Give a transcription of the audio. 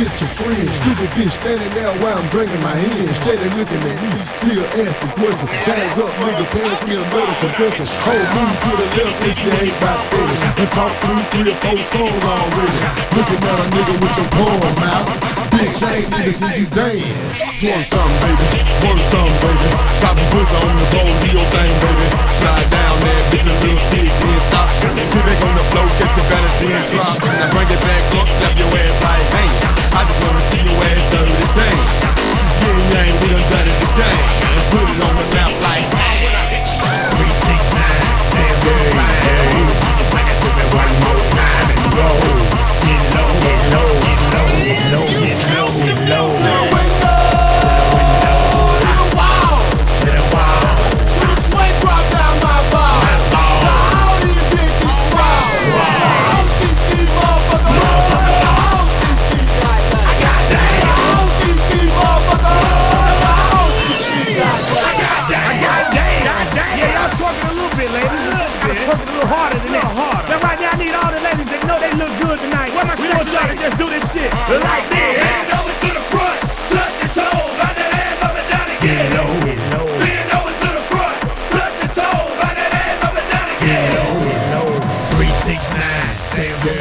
get your friends. Stupid bitch standing there while I'm drinking my hands. Steady looking at me, still asking questions. Tags up, nigga, pass me another confession. Hold me to the left if you ain't about this. You talk through three or four songs already. Looking at a nigga with your palms mouth, Bitch, I ain't even see you dance. Want something, baby? Want Booty Damn, damn.